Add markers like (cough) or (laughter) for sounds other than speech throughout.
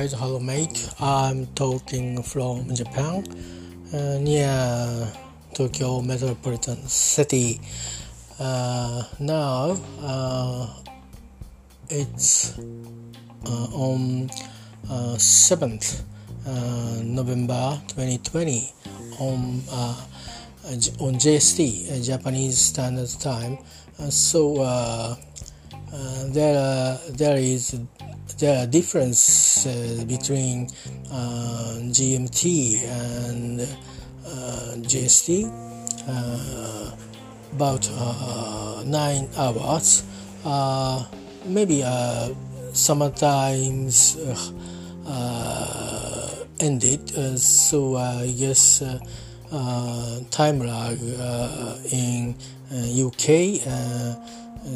guys, hello mate. I'm talking from Japan, uh, near Tokyo metropolitan city. Uh, now uh, it's uh, on uh, seventh uh, November 2020 on on JST Japanese Standard Time. so there there is there are differences between uh, GMT and uh, uh, about uh, nine hours. Uh, maybe uh, sometimes ended, so I guess time lag in UK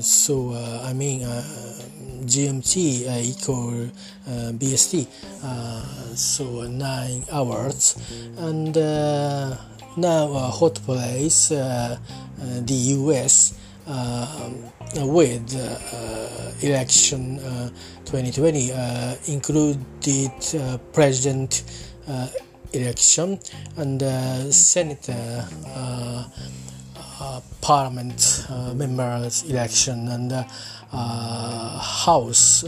so uh, I mean uh, GMT uh, equal uh, BST uh, so nine hours. And uh, now hot place the US with election 2020 included president election. And senator parliament uh, members election and uh, house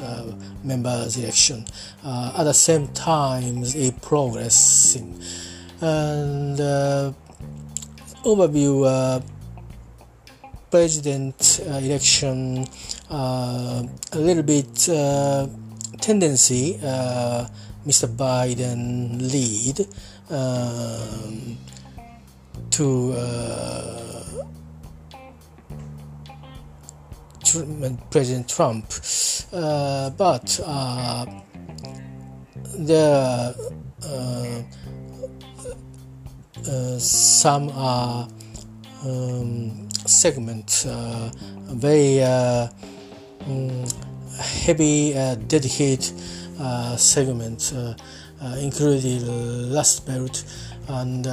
members election at the same time a progressing and overview president uh, election uh, a little bit uh, tendency Mr. Biden lead um, to President Trump, uh, but uh, there are uh, some um, segments very um, heavy dedicated segments, including Last Belt and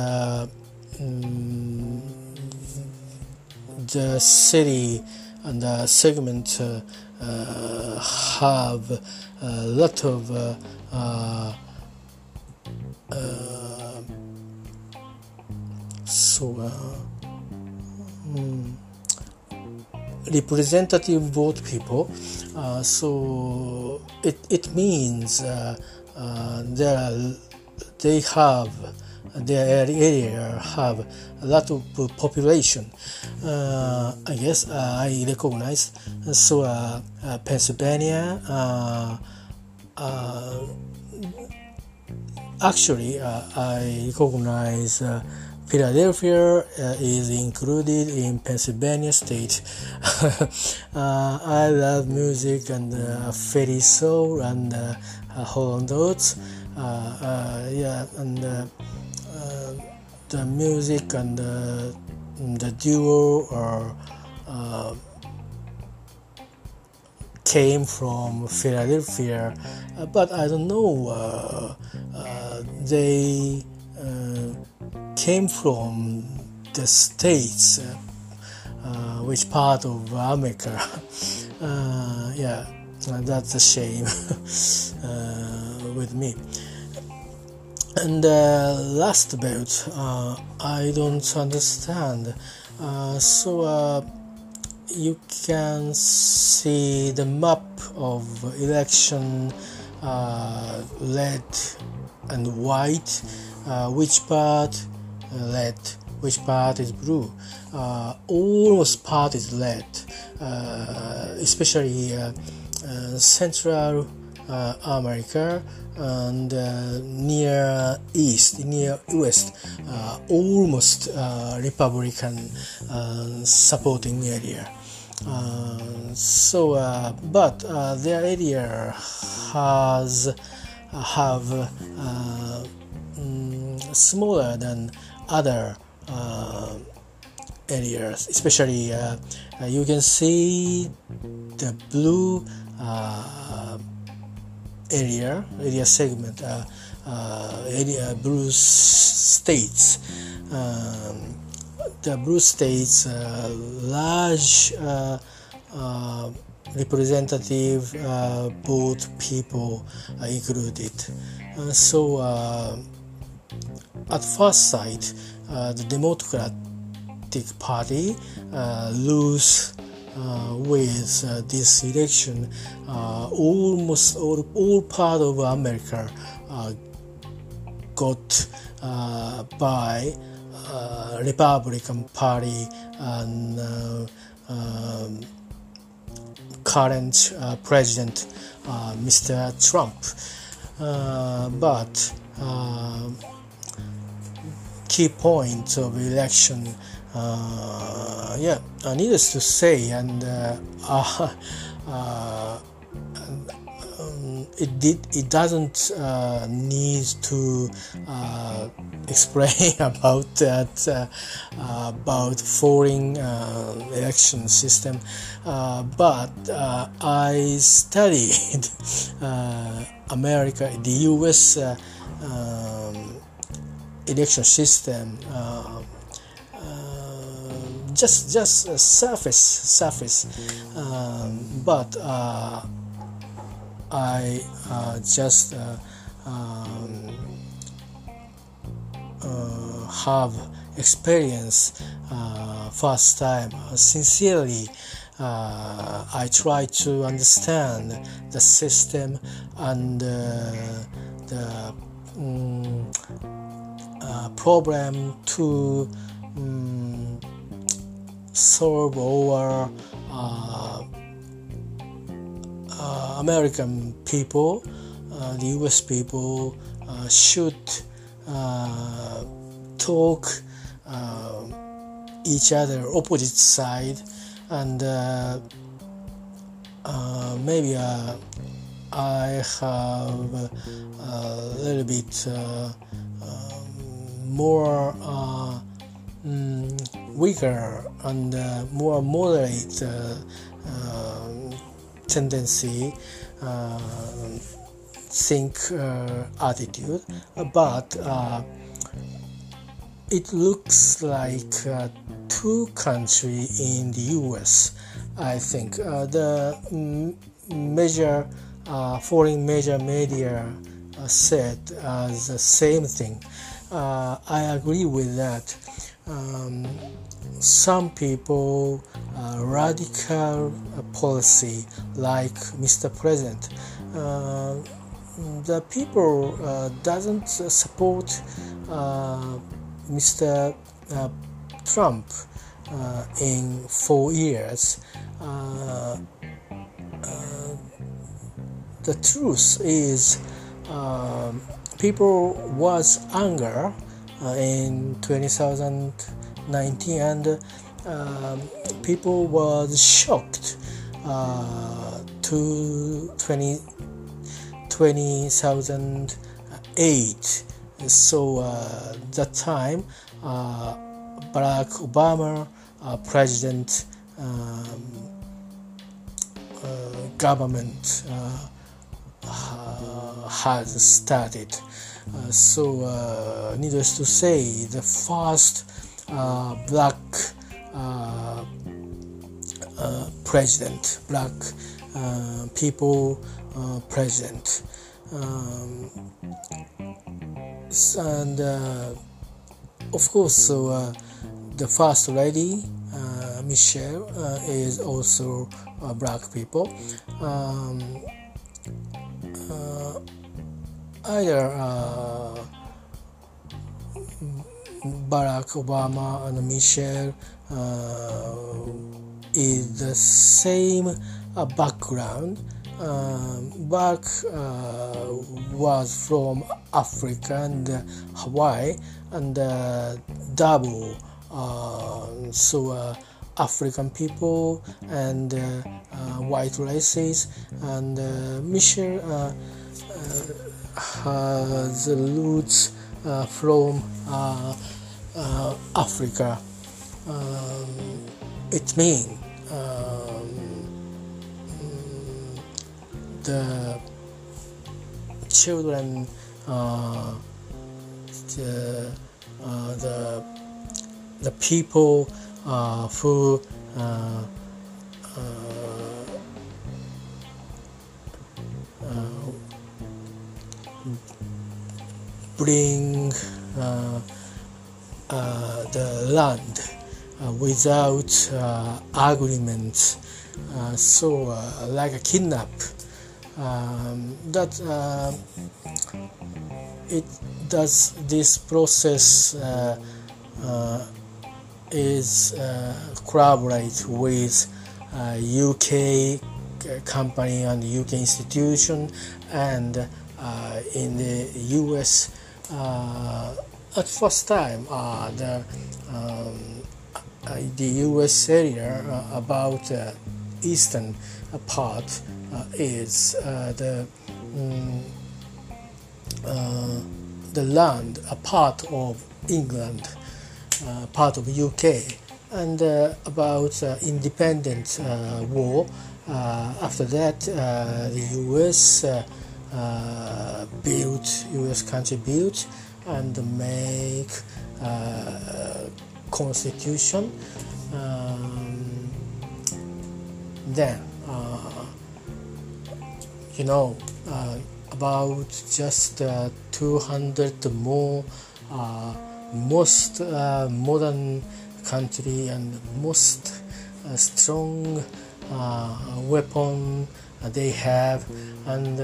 the city and the segment uh, uh, have a lot of uh, so um, representative vote people uh, so it, it means uh, uh, there they have their area have a lot of population. Uh, I guess uh, I recognize. So uh, uh Pennsylvania, uh, uh, actually, I recognize. Philadelphia uh, is included in Pennsylvania state. (laughs) uh, I love music and uh, fairy soul and uh, Oates. yeah, and the music and the, the duo or uh, came from Philadelphia, uh, but I don't know. Uh, uh they uh, came from the states, uh, which part of America? (laughs) yeah, that's a shame (laughs) with me. And uh, last bit, uh, I don't understand. Uh, so uh, you can see the map of election uh, red and white, uh, which part red, which part is blue. almost part is red, especially Central America and uh, near east, near west, uh, almost uh, Republican uh, supporting area. Uh, so, uh, but their area has have mm, smaller than other areas, especially you can see the blue area, area segment, uh, uh, area blue states. Um, the blue states uh, large representative both people included. so at first sight, the Democratic Party lose uh, Uh, with uh, this election, uh, almost all, all part of America uh, got uh, by Republican Party and um, current President Mr. Trump. but key point of election uh, yeah, uh, needless to say, and uh, (laughs) uh, um, it did. It doesn't uh, need to uh, (laughs) explain about that about foreign election system, but I studied (laughs) America, the U.S. Um, election system just just a surface surface. Um, but uh, I uh, just uh, um, uh, have experience uh, first time. Sincerely I try to understand the system and the um, problem to um, solve our uh, uh, American people, uh, the US people uh, should uh, talk each other opposite side and maybe I have a little bit um, more um, weaker and uh, more moderate uh, um, tendency uh, think attitude, but it looks like two country in the U.S. I think the major uh, foreign major media uh, said the same thing. Uh, I agree with that. Um, some people uh, radical policy like Mr. President. Uh, the people uh, doesn't support uh, Mr. Uh, Trump uh, in four years. the truth is, um, people was anger in 20,000 19 and um, people was shocked uh, to 20 2008 so uh, that time uh, Barack Obama uh, president um, uh, government uh, has started so needless to say the first uh, black uh, uh, president, black people president. Um, and of course, so the first lady, Michelle, is also black people. Um, either Barack Obama and Michelle uh, is the same uh, background. Um, Barack uh, was from Africa and Hawaii and uh, double uh, so African people and white races and Michelle has roots uh, from uh, uh, Africa. Um, it means um, the children, the, the the people who bring uh, uh, the land uh, without agreement. so, like a kidnap. Um, that it does this process uh, uh, is uh, collaborate with UK company and UK institution and in the US Uh, at first time uh, the um, uh, the U.S. area uh, about uh, eastern part uh, is the um, the land a part of England, part of UK, and about independent war. after that, the U.S. Uh, built U.S. country built and make uh, constitution um, then uh, you know uh, about just uh, 200 more uh, most uh, modern country and most strong weapon they have and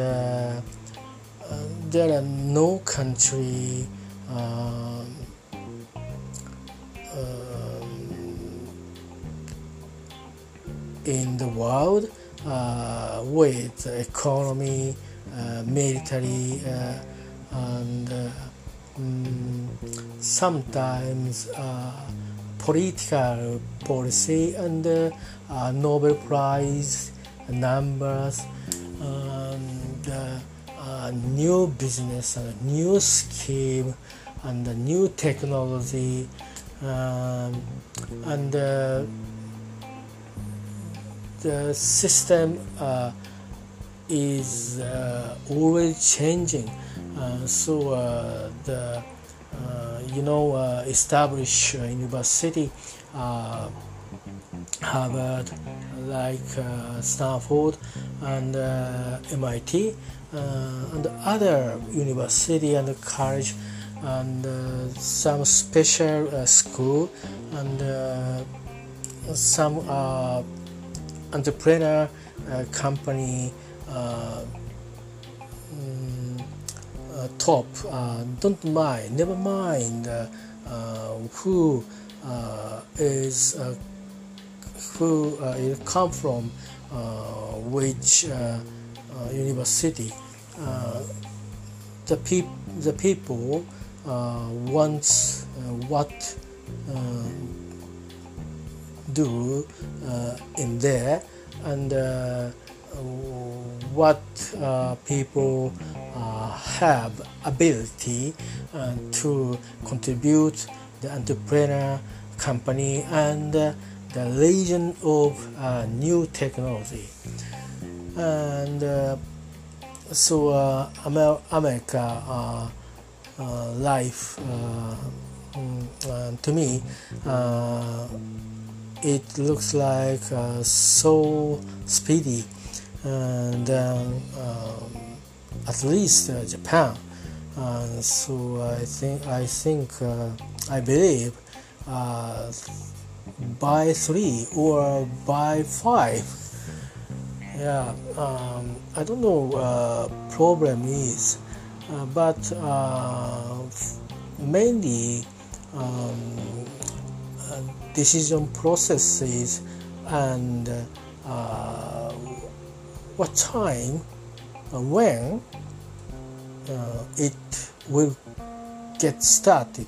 there are no country um, um, in the world uh, with economy, uh, military, uh, and um, sometimes uh, political policy and uh, Nobel Prize numbers and a new business a new scheme and a new technology um, and uh, the system uh, is uh, always changing. Uh, so uh, the uh, you know established the university Harvard, uh, like uh, Stanford, and uh, MIT uh, and other university and college and uh, some special uh, school and some entrepreneur company mm, top don't mind never mind who is who it come from which uh, university, uh, the, peop- the people uh, wants what do in there and what uh, people uh, have ability uh, to contribute the entrepreneur company and the region of new technology. And uh, so uh, Amer- America uh, uh life uh, mm, to me uh, it looks like so speedy. And um, at least Japan. So I think I think I believe by three or by five. Yeah um, i don't know uh, problem is uh, but uh, mainly um, uh, decision processes and uh, what time uh, when it will get started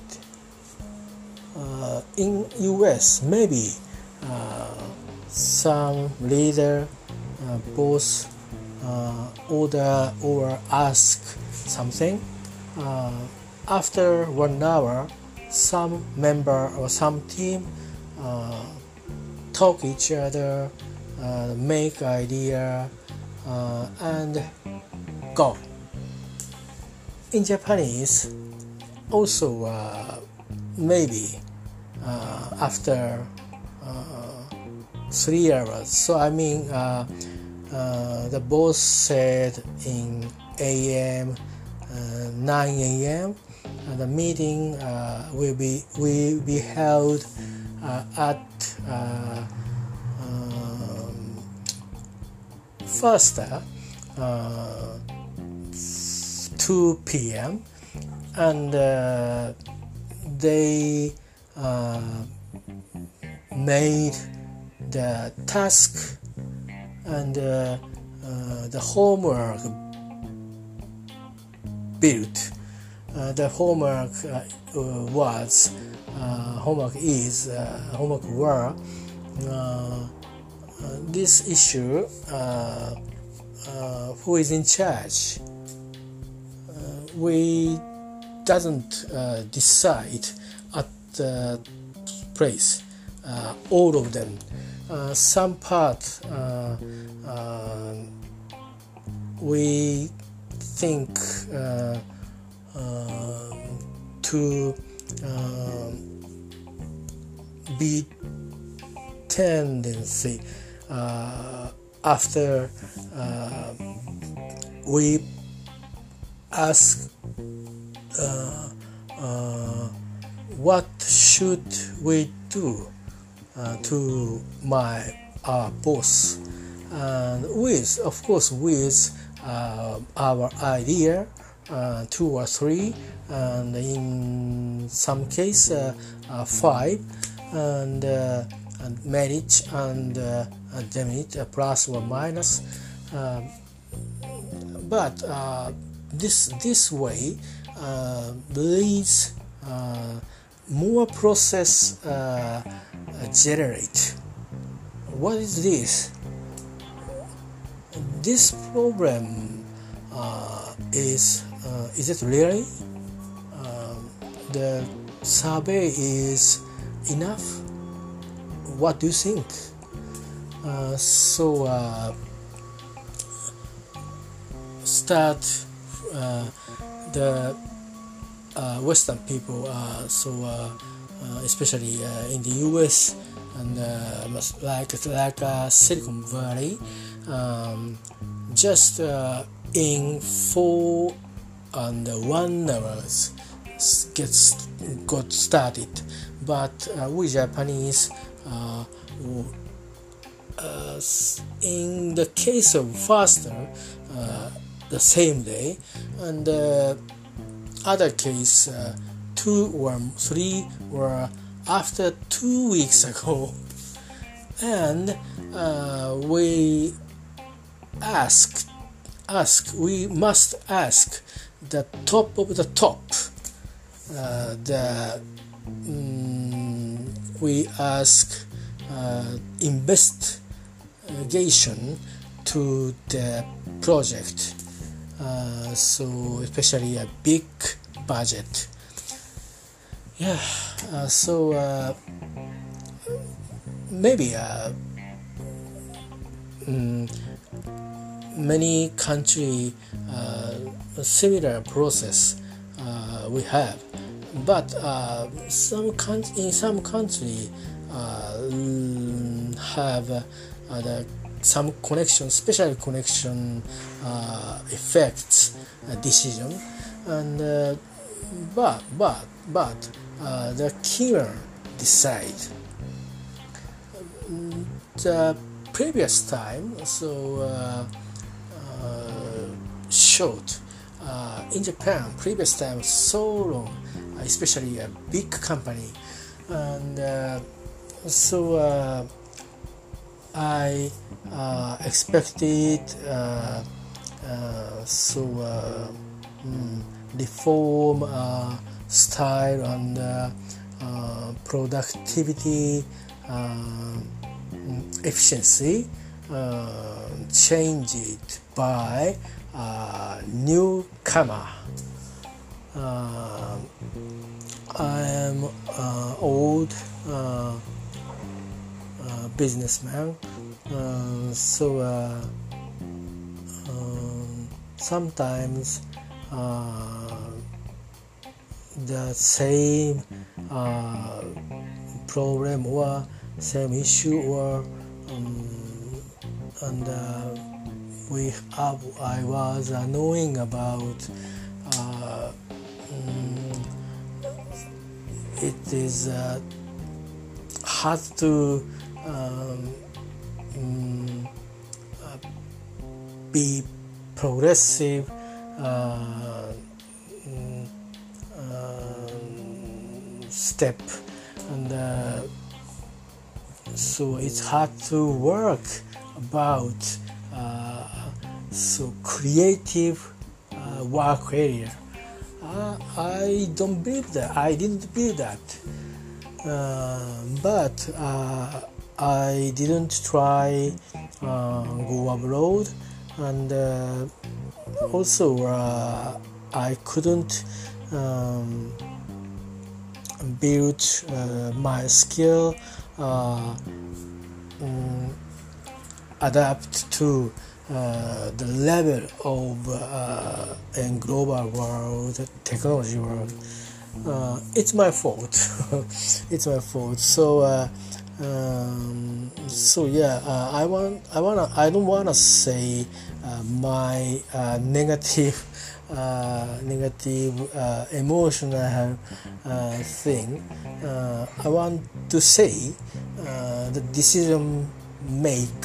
in us maybe some leader uh, both uh, order or ask something. Uh, after one hour, some member or some team talk each other, make idea, and go. In Japanese, also maybe after three hours. So I mean, uh, uh, the boss said in AM, uh, 9 a.m. the meeting will be will be held at um, first uh, 2 p.m. and uh, they uh, made the task and uh, uh, the homework built. Uh, the homework was homework is homework were this issue who is in charge we doesn't uh, decide place uh, all of them. Uh, some part uh, uh, we think uh, to be tendency after we ask uh, uh, what should we do uh, to my uh, boss? And with of course with uh, our idea uh, two or three and in some case five and, and manage and uh, damage plus or minus. Um, but this this way uh, leads uh, more process uh, generate. What is this? This problem uh, is uh, is it really? Um, the survey is enough? What do you think? Uh, so start uh, the uh, Western people, uh, so especially in the U.S. and like like Silicon Valley, um, just in four and one hours gets got started but uh, we japanese uh, uh, in the case of faster the same day and uh, other case uh, two or three were after two weeks (laughs) ago. And uh, we ask ask we must ask the top of the top uh, the mm, we ask uh, investigation to the project uh, so especially a big budget. Yeah uh, so uh, maybe mm, many country uh, similar process we have. But some in some country have the some connection, special connection uh, effects uh, decision, and uh, but but but uh, the killer decide. The previous time, so uh, uh, short in Japan. Previous time so long, especially a big company, and so I uh, expected uh, uh, so mm, reform style and productivity mm, efficiency changed by newcomer. I am old businessman. Uh, so uh, um, sometimes uh, the same problem or same issue or um, and uh, we have, I was knowing about uh, um, it is uh, hard to um, um, uh, be progressive uh, mm, um, step. And uh, so it's hard to work about uh, so creative uh, work area uh, I don't believe that. I didn't believe that. Uh, but uh, I didn't try uh, go abroad and uh, also I couldn't um, build my skill um, adapt to uh, the level of uh, in global world technology world. Uh, it's my fault. (laughs) It's my fault. So uh, um, so yeah uh, I want I wanna I don't wanna say uh, my negative negative emotional thing. I want to say the decision make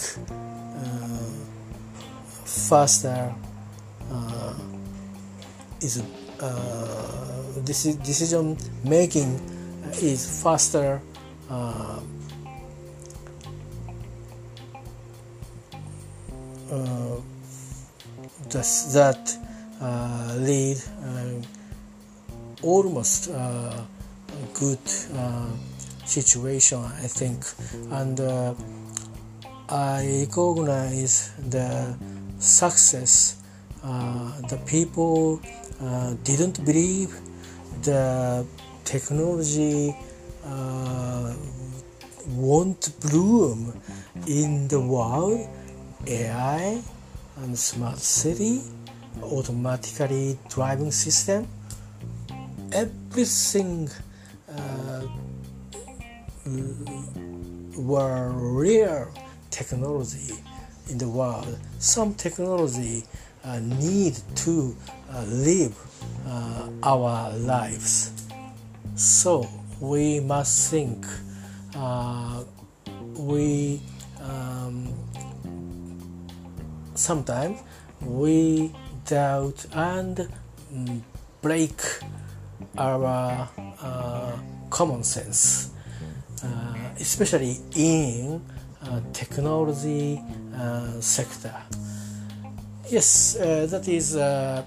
faster uh, is uh, decision making is faster uh, that uh, lead uh, almost good situation I think and I recognize the success. The people didn't believe the technology uh, won't bloom in the world. AI and smart city, automatically driving system, everything uh, were real technology in the world. Some technology uh, need to uh, live uh, our lives. So we must think. Uh, we um, sometimes we doubt and break our uh, common sense, uh, especially in technology uh, sector. Yes, uh, that is uh,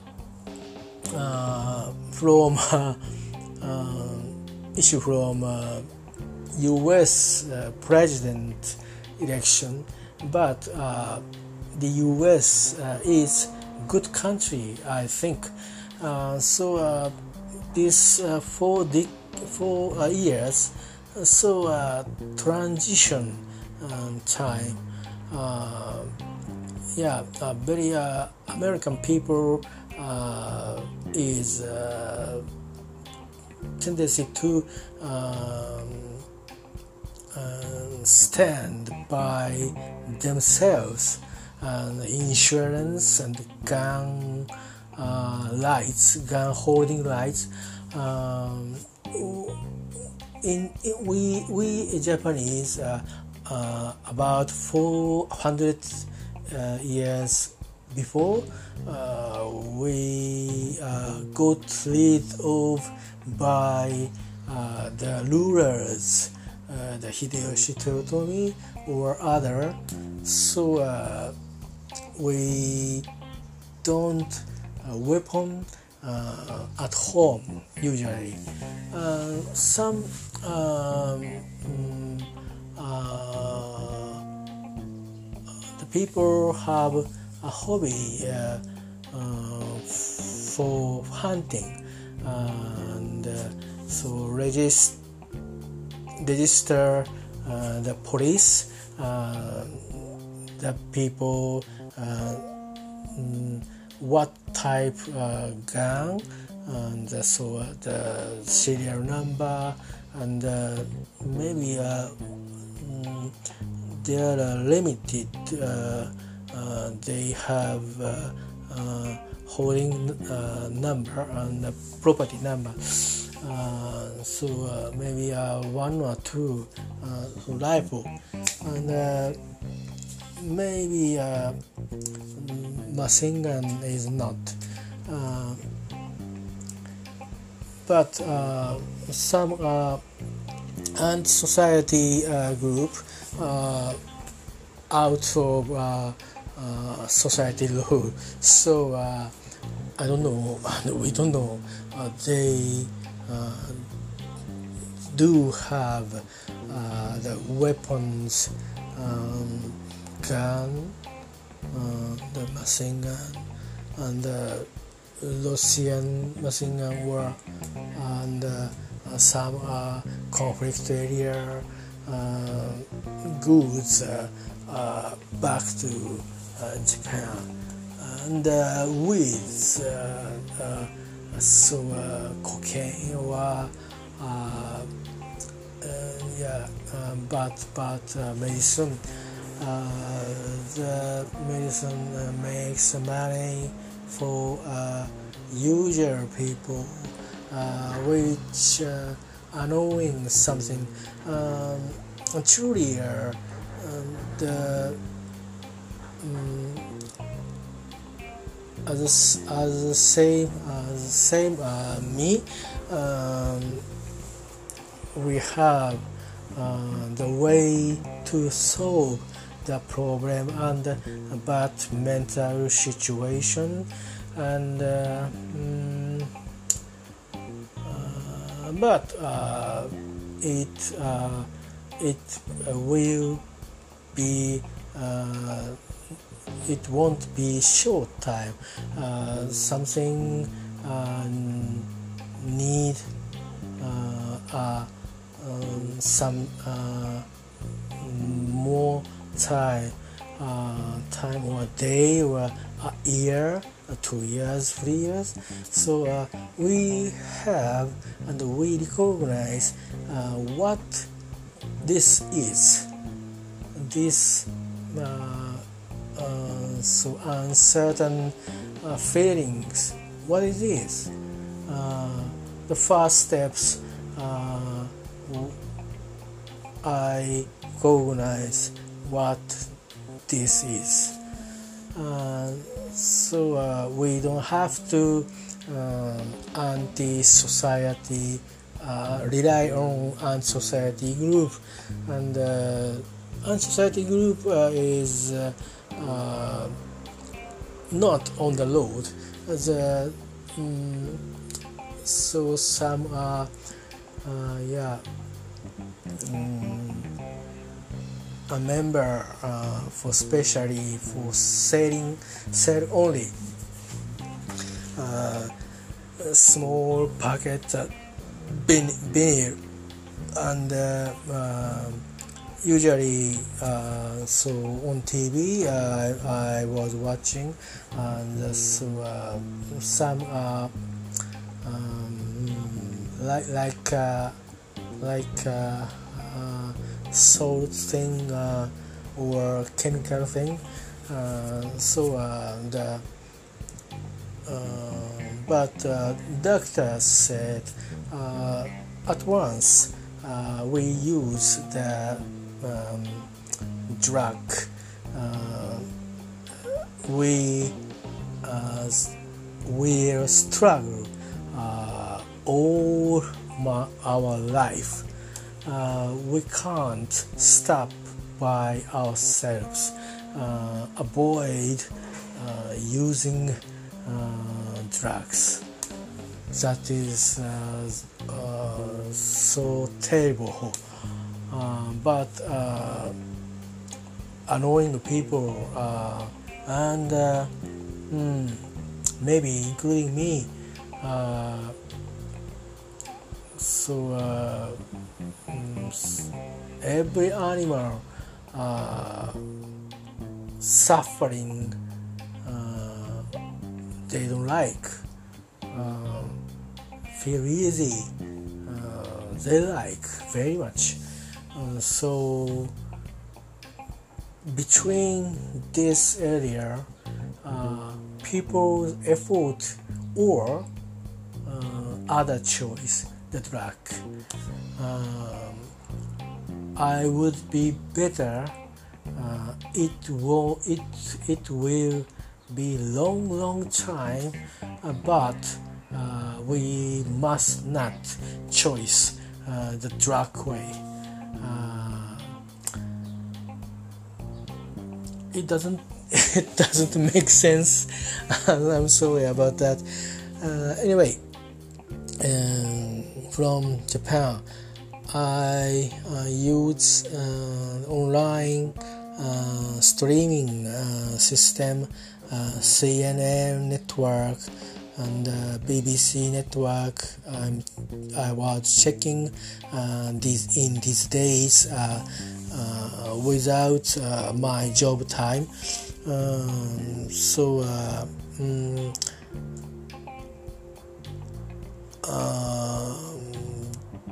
from (laughs) issue from U.S. president election, but the U.S. is good country, I think. so uh, this uh, four di- four uh, years, so transition um, time uh, yeah, uh, very uh, American people is tendency to um, stand by themselves and insurance and gun uh, gun holding rights. Um, in, in, we we Japanese uh, uh, about 400 uh, years before uh, we got rid of by the rulers the Hideyoshi Toyotomi or other so we don't uh, weapon uh, at home usually. Uh, some um, uh, the people have a hobby uh, uh, for hunting and so regist- register the police the people mm, what type uh, gun and so uh, the serial number and uh, maybe they are limited. Uh, uh, they have uh, holding number and property number. uh, so uh, maybe uh, one or two uh, rifle and maybe uh, machine gun is not uh, but uh, some and society group out of uh, uh, society law. (laughs) So uh, I don't know. (laughs) We don't know. they do have the weapons, um, gun, the machine gun, and the Russian machine gun war, and uh, some uh, conflict area uh, goods uh, back to uh, Japan. And uh, with so cocaine or yeah but but medicine the medicine makes money for usual people uh, which uh, are knowing something. Um, truly uh, the um, as as same as same uh, me um, we have uh, the way to solve the problem and bad mental situation and uh, mm, uh but uh, it uh, it will be uh, it won't be short time. Uh, something uh, need uh, um, some more time time or a day or a year two years, three years. So uh, we have and we recognize uh, what this is. This uh, uh, so uncertain uh, feelings. What it is? The first steps I recognize what this is. Uh, so uh, we don't have to uh, anti-society rely on anti-society group and uh society group uh, is uh, uh, not on the load. The, um, so some are, yeah, um, a member uh, for specially for selling sell only uh, small packet uh, beer and uh, um, usually uh, so on TV uh, I was watching and so some um, like like like salt thing or chemical thing so the but doctor said at once we use the um, drug. Uh, we uh, will struggle uh, all my, our life. Uh, we can't stop by ourselves. Uh, avoid uh, using drugs. That is so terrible. Uh, but uh, annoying people uh, and mm, maybe including me so mm, every animal suffering they don't like uh, feel easy uh, they like very much. Uh, so between this area uh, people's effort or uh, other choice the drug. Um, I would be better. Uh, it will it it will be long long time, uh, but uh, we must not choose uh, the drug way. Uh, it doesn't (laughs) it doesn't make sense. (laughs) I'm sorry about that. Uh, anyway, um, from Japan, I uh, use uh, online uh, streaming uh, system, uh, CNN network, and BBC network. Um, I was checking these in these days without my job time. Um, so. Um,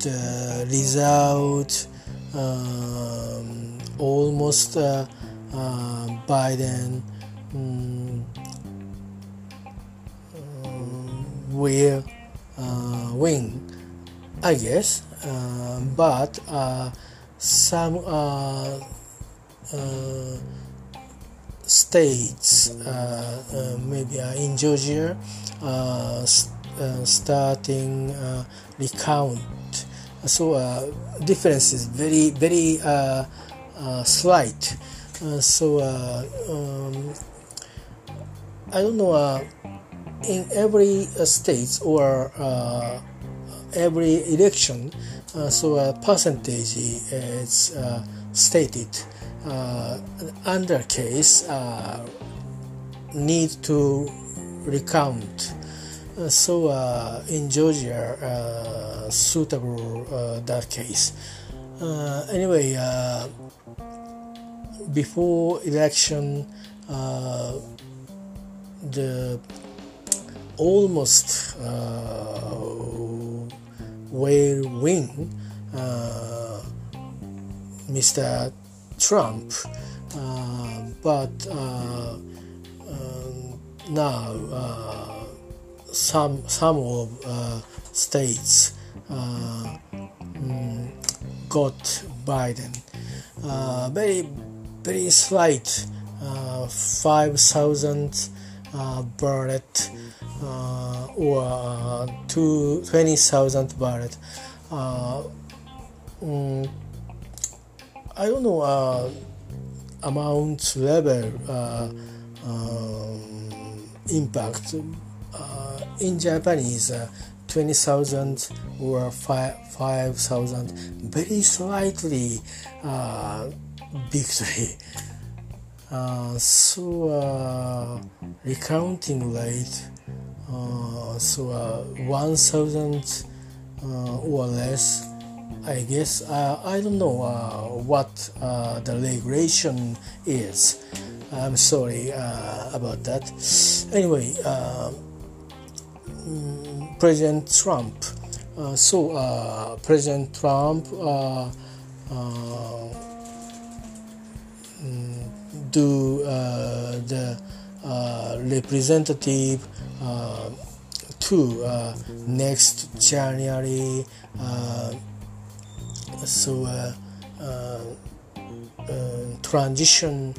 the result um, almost uh, uh, Biden um, will uh, win, I guess. Uh, but uh, some uh, states, maybe in Georgia, starting recount so uh, difference is very very uh, uh, slight. Uh, so uh, um, I don't know uh, in every state or every election so a percentage is stated. Under case need to recount so uh, in Georgia, uh, suitable that case. anyway, before election, the almost will win Mr. Trump, uh, but uh, um, now uh, some some of uh, states uh, mm, got Biden. Uh, very very slight, uh, five thousand uh, ballot uh, or two twenty thousand ballot. Mm, I don't know amount level um, impact in Japanese, uh, 20,000 or 5,000, very slightly uh, victory. (laughs) Uh, so uh, recounting rate, uh, so uh, 1,000 uh, or less. I guess I don't know what the regulation is. I'm sorry about that. Anyway. President Trump. Uh, so uh, President Trump uh, uh do uh, the uh, representative to next January. so transition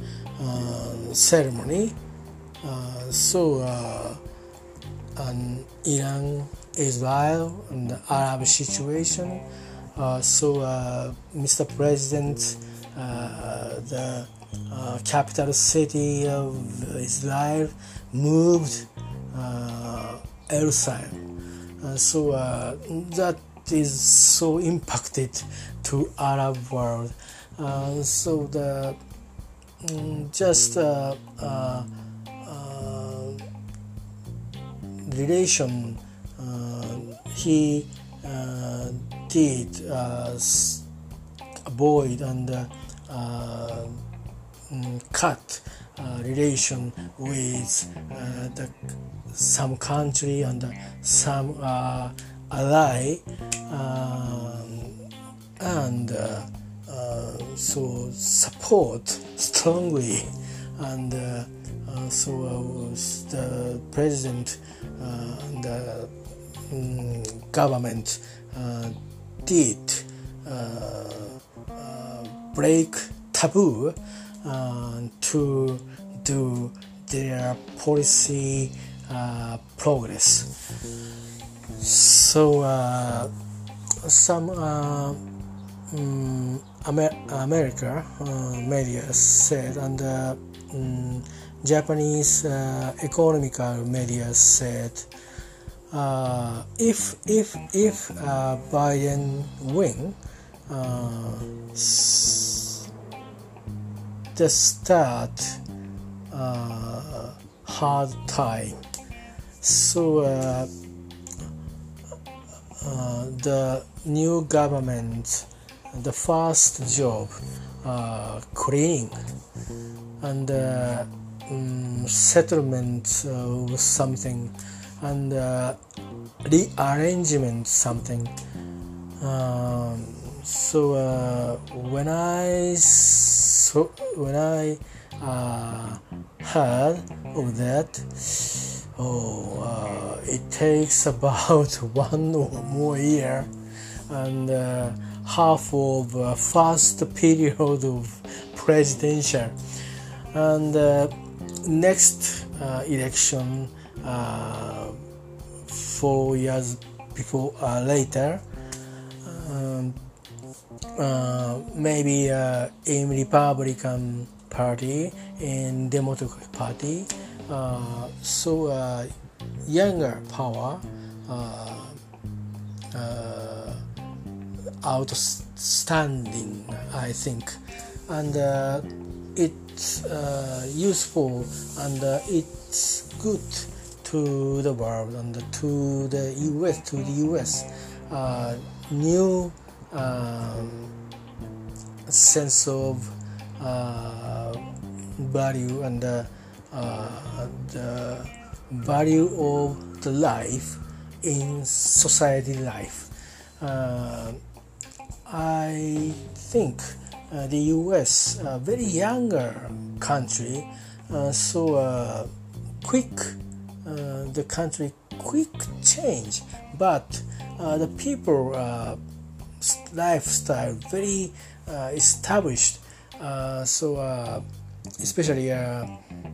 ceremony. so and Iran, Israel, and the Arab situation. Uh, so, uh, Mr. President, uh, the uh, capital city of Israel moved uh, Jerusalem. so that is so impacted to Arab world. so the mm, just relation uh, he uh, did uh, avoid and mm, cut relation with the some country and some ally and uh, so support strongly and so the president uh, the um, government did break taboo to do their policy uh, progress. So uh, some uh, um, Amer- America uh, media said, and um, Japanese uh, economical media said, uh, if if if Biden win, the start hard time. So uh, uh, the new government, the first job, uh, cleaning and uh, um, settlement of something and uh, rearrangement something. Um, so uh, when I so when I heard of that, oh, uh, it takes (laughs) about one or more year and uh, half of uh, first period of presidential and uh, next uh, election uh, four years before uh, later um, maybe in republican party in democratic party uh, so uh, younger power uh, uh, outstanding I think. And uh, it's uh, useful and it's good to the world and to the US to the US new um, sense of value and uh, the value of the life in society life. Uh, I think uh, the U.S. a very younger country, uh, so uh, quick uh, the country quick change, but the people lifestyle very established. so especially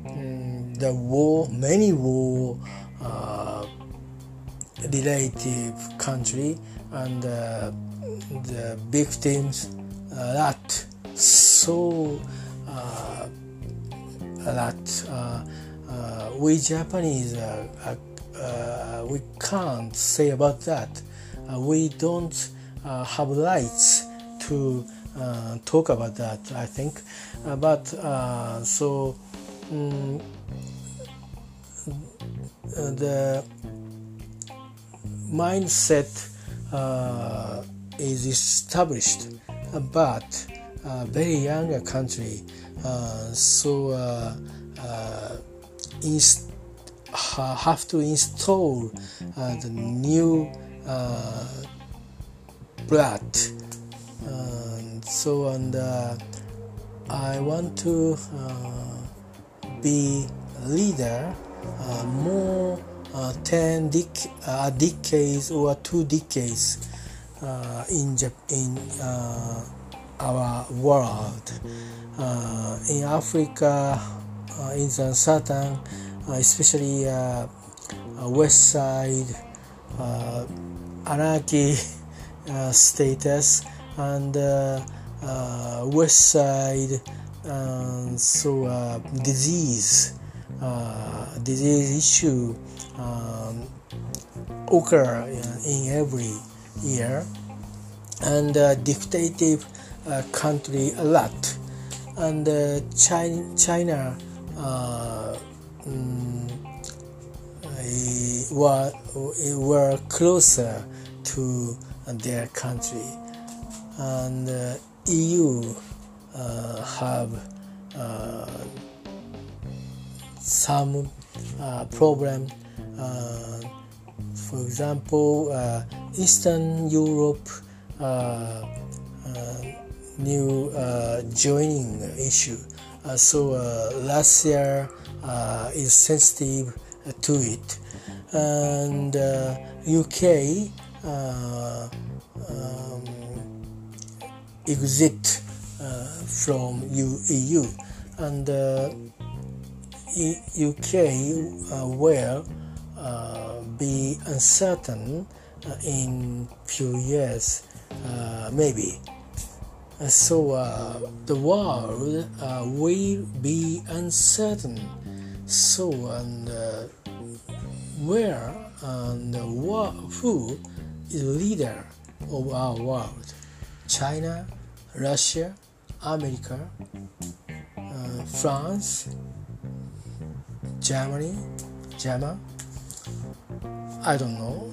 Mm, the war, many war uh, relative country and uh, the victims lot, so uh, lot. Uh, uh, we Japanese, we can't say about that. we don't have rights to talk about that. I think, but so um, the mindset uh, is established, but a very young country, uh, so uh, uh inst- have to install uh, the new uh, blood. so and I want to be leader uh, more uh, 10 dec- uh, decades or two decades uh, in, Jap- uh, our world. Uh, in Africa, in the southern, especially west side, anarchy (laughs) status, and west side um, so uh, disease uh, disease issue um, occur in every year and uh, dictative uh, country a lot and uh, China, China uh, um, were, were closer to their country and EU uh, have uh, some uh, problem. for example, Eastern Europe new joining issue. so last year is sensitive to it, and UK uh, um, exit uh, from EU and uh, UK uh, will uh, be uncertain uh, in few years, Uh, maybe. Uh, so uh, the world will be uncertain. So and where and who is leader of our world? China, Russia, America, uh, France, Germany, German. I don't know.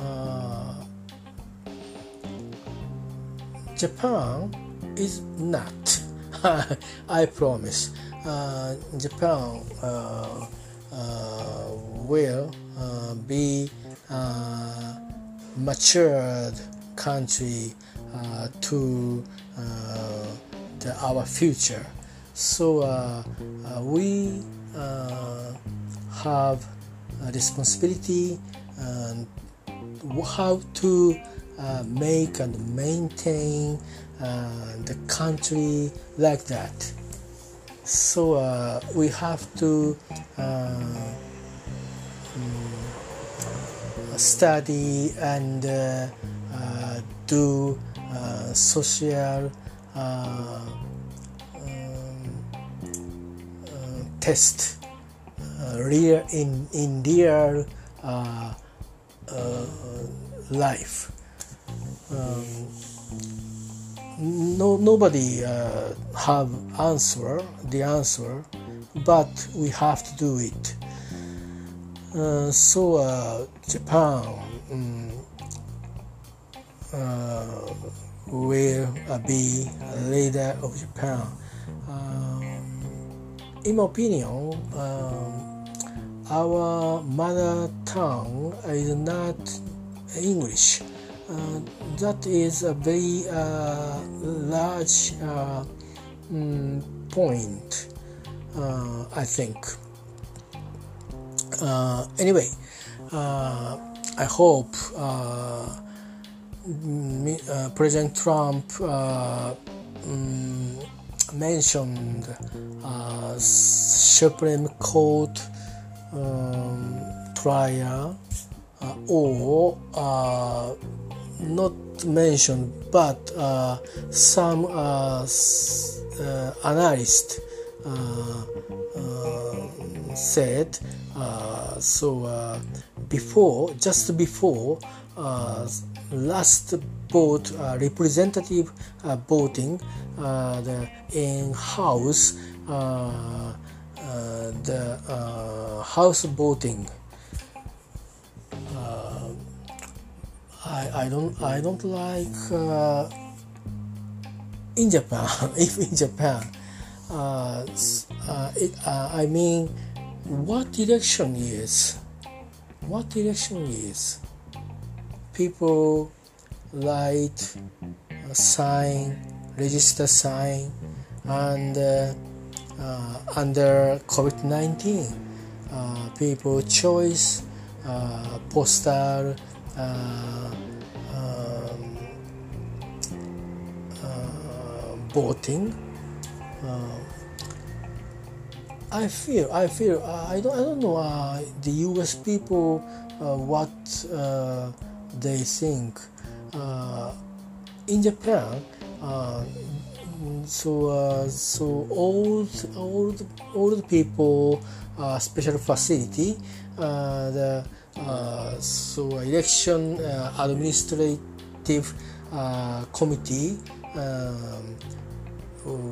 Uh, Japan is not. (laughs) I promise. Uh, Japan uh, uh, will be matured country to the, our future. So we have a responsibility and how to uh, make and maintain uh, the country like that. So uh, we have to um, study and do social test uh, real in in real uh, uh, life. Um, no nobody uh, have answer the answer, but we have to do it. Uh, so uh, Japan um, will be a leader of Japan. Um, in my opinion, um, our mother tongue is not English. Uh, that is a very uh, large uh, mm, point, uh, I think. Uh, anyway, uh, I hope President Trump. Um, mentioned Supreme Court um, trial uh, or uh, not mentioned, but uh, some uh, uh, analyst said so before just before last vote uh, representative uh, voting uh, the in house the house voting I, I don't I don't like in Japan (laughs) if in Japan uh, uh, it, uh, I mean what direction is what direction is people a sign, register sign, and uh, uh, under COVID-19, uh, people choice uh, postal uh, um, uh, voting. I feel, I feel, I don't, I don't know the U.S. people what they think uh, in Japan uh, so uh, so old old old people uh, special facility uh, the uh, so election uh, administrative committee um,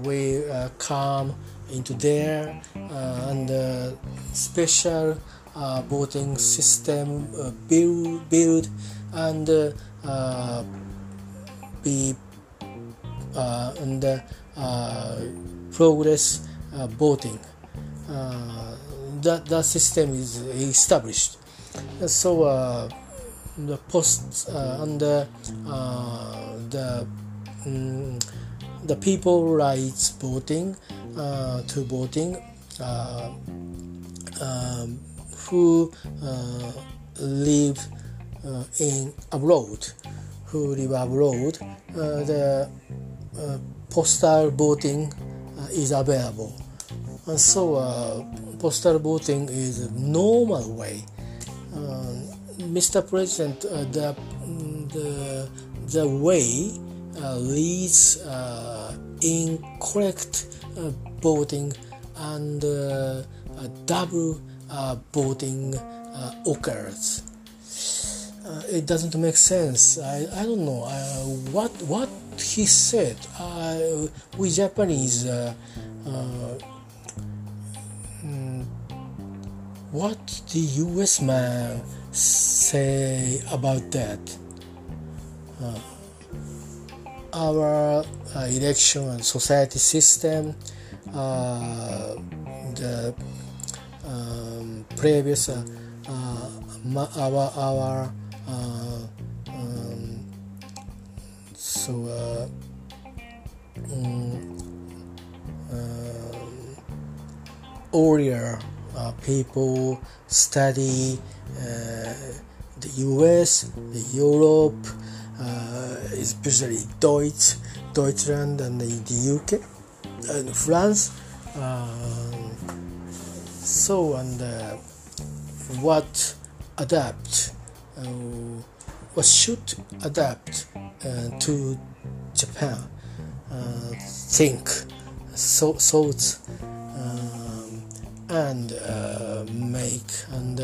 will come into there and special voting system build build and uh, be uh, and uh, progress voting. that that system is established. So the posts and the the um, the people rights voting uh, to voting uh, um, who uh, live uh, in abroad, who live abroad, uh, the uh, Uh, postal voting uh, is available. And so uh, postal voting is a normal way. Mr. President, the, mm, the, the way leads incorrect voting and double voting occurs uh, it doesn't make sense. I, I don't know uh, what what he said. Uh, we Japanese, uh, uh, mm, what the U.S. man say about that? Uh, our election and society system, the um, previous our our uh, um, so uh, um, earlier uh, people study the US, the Europe, especially Deutsch, Deutschland, and the UK and France. so and what adapt uh, should adapt uh, to Japan. Uh, think so thoughts um, and make and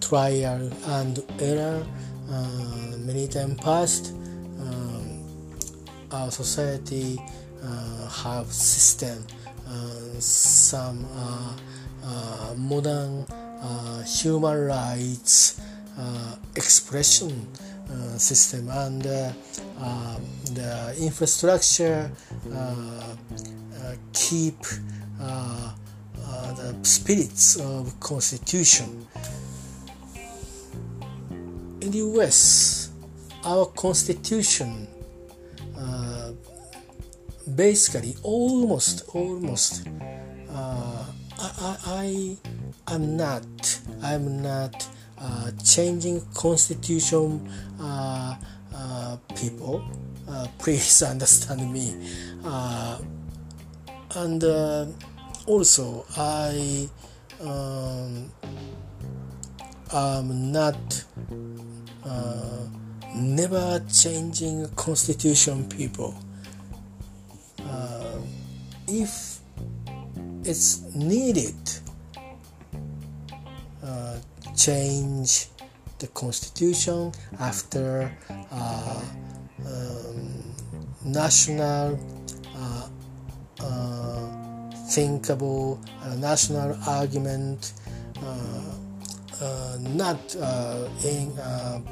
trial and error many times past um, our society uh, have system uh, some uh, modern human rights uh, expression uh, system and uh, um, the infrastructure keep the spirits of constitution. In the US our constitution uh, basically almost almost uh, I, I I'm not I'm not uh, changing constitution uh, uh, people (laughs) please understand me. And also I um, am not uh, never changing constitution people. Uh, if it's needed change the constitution after uh, um, national uh, uh, thinkable uh, national argument uh, uh, not in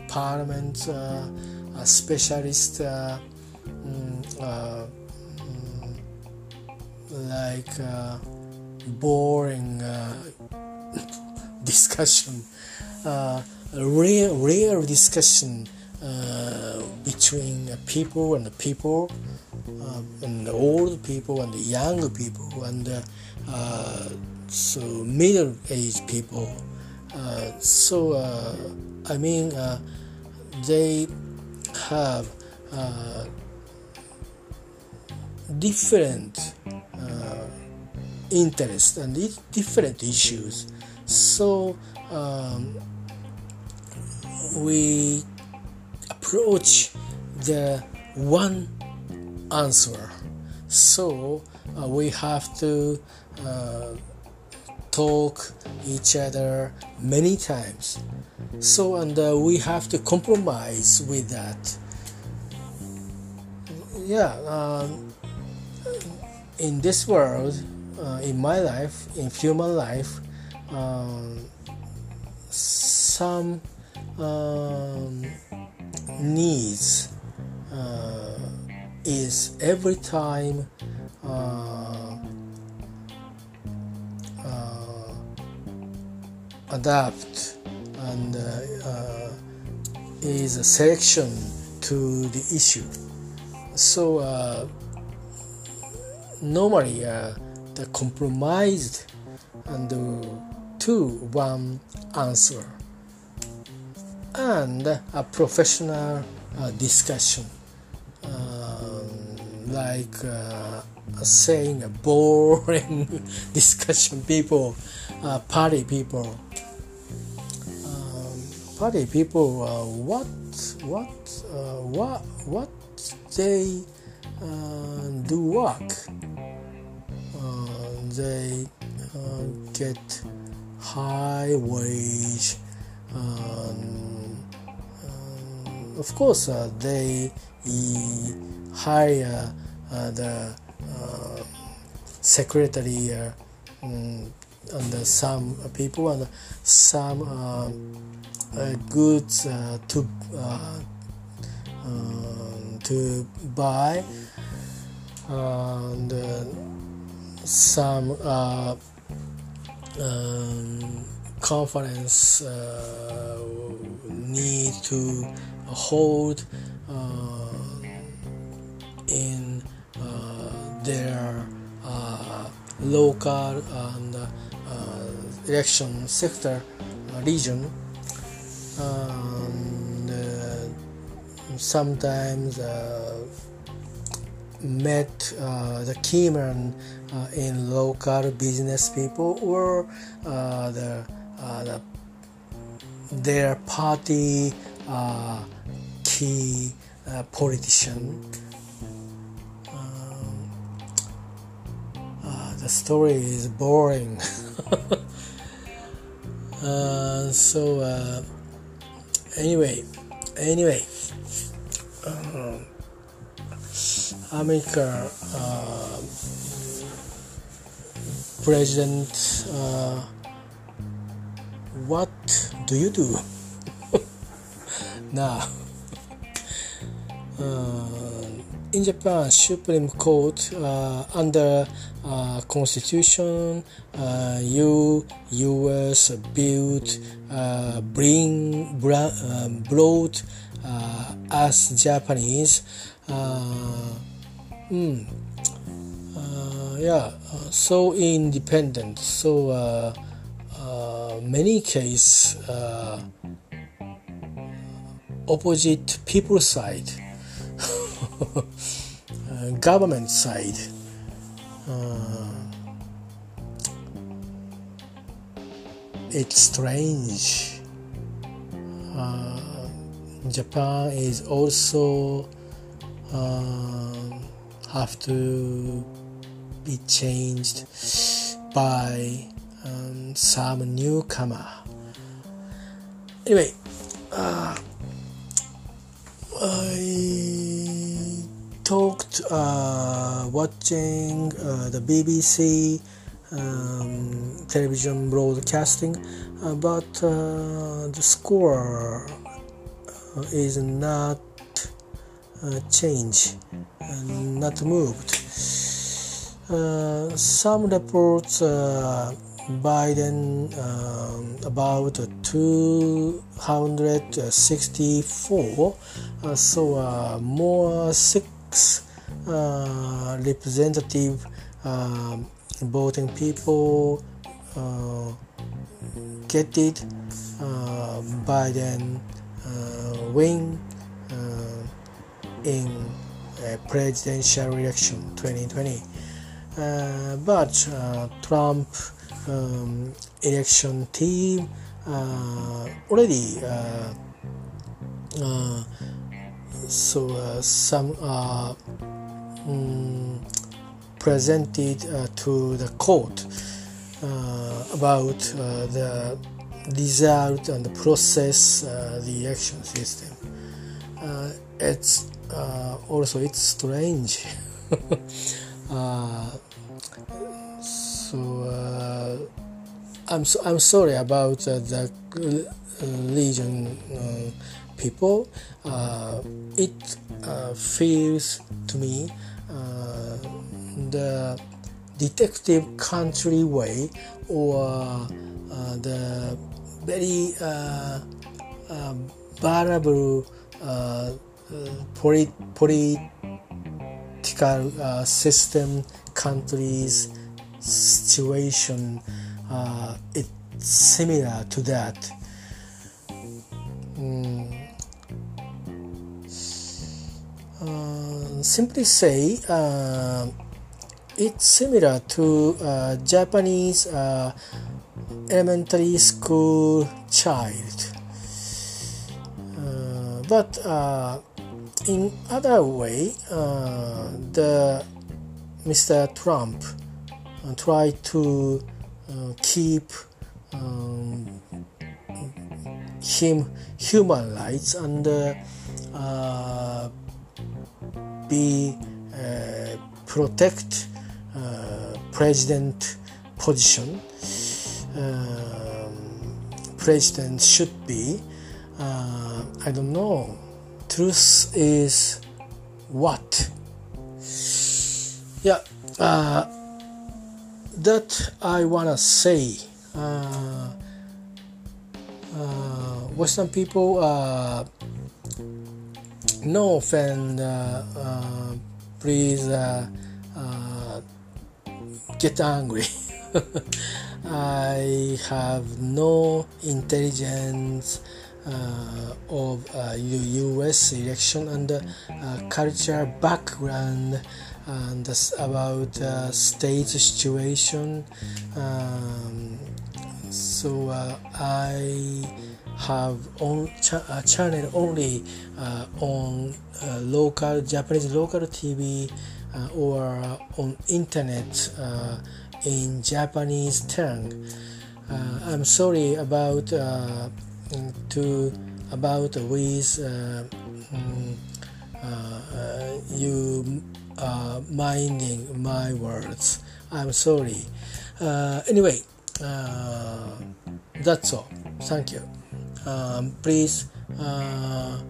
parliament a specialist mm, mm, like boring discussion uh, rare, rare discussion uh, between people and people, uh, and the old people and the young people, and uh, so middle-aged people. Uh, so I mean, they have different interests and different issues. So um, we approach the one answer. So uh, we have to uh, talk each other many times. So and uh, we have to compromise with that. Yeah, um, in this world, uh, in my life, in human life, um, some um, needs uh, is every time uh, uh, adapt and uh, uh, is a selection to the issue. So uh, normally the compromised and to one answer and a professional uh, discussion. Um, like uh, saying a boring (laughs) discussion people uh, party people. Um, party people uh, what what uh, what what they uh, do work. They get high wage um, um, of course uh, they hire uh, the uh, secretary um, and some people and some goods to to buy and some uh, um, conference uh, need to hold uh, in uh, their uh, local and uh, election sector region. And sometimes met uh, the key man uh, in local business people or uh, the, uh, the, their party uh, key uh, politician. Um, the story is boring. (laughs) so anyway, anyway. Um, America uh, President, uh, what do you do (laughs) now? Uh, in Japan, Supreme Court uh, under uh, Constitution, uh, U U.S. built bring brought us Japanese. Mm. Uh, yeah, uh, so independent. So uh, uh many case uh, opposite people side, (laughs) uh, government side. it's strange. Japan is also have to be changed by um, some newcomer. Anyway, uh, I talked uh, watching uh, the BBC um, television broadcasting, uh, but uh, the score uh, is not change and not moved. Uh, some reports uh, Biden um, about 264, uh, so uh, more six uh, representative um, voting people get it. Biden win in a presidential election 2020. Uh, but uh, Trump um, election team uh, already uh, uh, so uh, some are um, presented to the court about the result and the process the election system. it's uh, also it's strange (laughs) uh, so uh, I'm so, I'm sorry about the Legion uh, people. Uh, it uh, feels to me the detective country way or the very variable polit- political uh, system, countries, situation, uh, it's similar to that. Mm. Uh, simply say, uh, it's similar to uh, Japanese uh, elementary school child, but in other way, the Mr. Trump tried to keep um, him human rights and uh, be uh, protect uh, president position um, president should be uh, I don't know truth is what? Yeah uh, that I wanna say uh, Western people no offense uh, please uh, uh, get angry. (laughs) I have no intelligence uh, of uh, U.S. election and uh, culture background and about state situation. Um, so I have on cha- a channel only uh, on uh, local Japanese local TV uh, or on internet uh, in Japanese tongue. Uh, I'm sorry about uh, to about with mm, you minding my words. I'm sorry. anyway, that's all. Thank you um, please uh,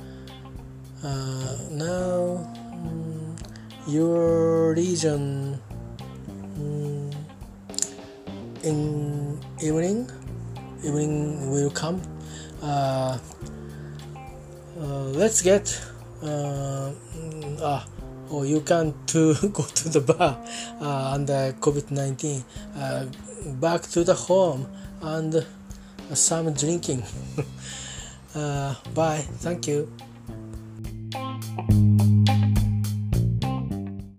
uh, now um, your region um, in evening evening will come uh, uh let's get uh, ah or oh, you can (laughs) to go to the bar uh, under COVID-19 back to the home and some drinking. (laughs) uh, bye. Thank you.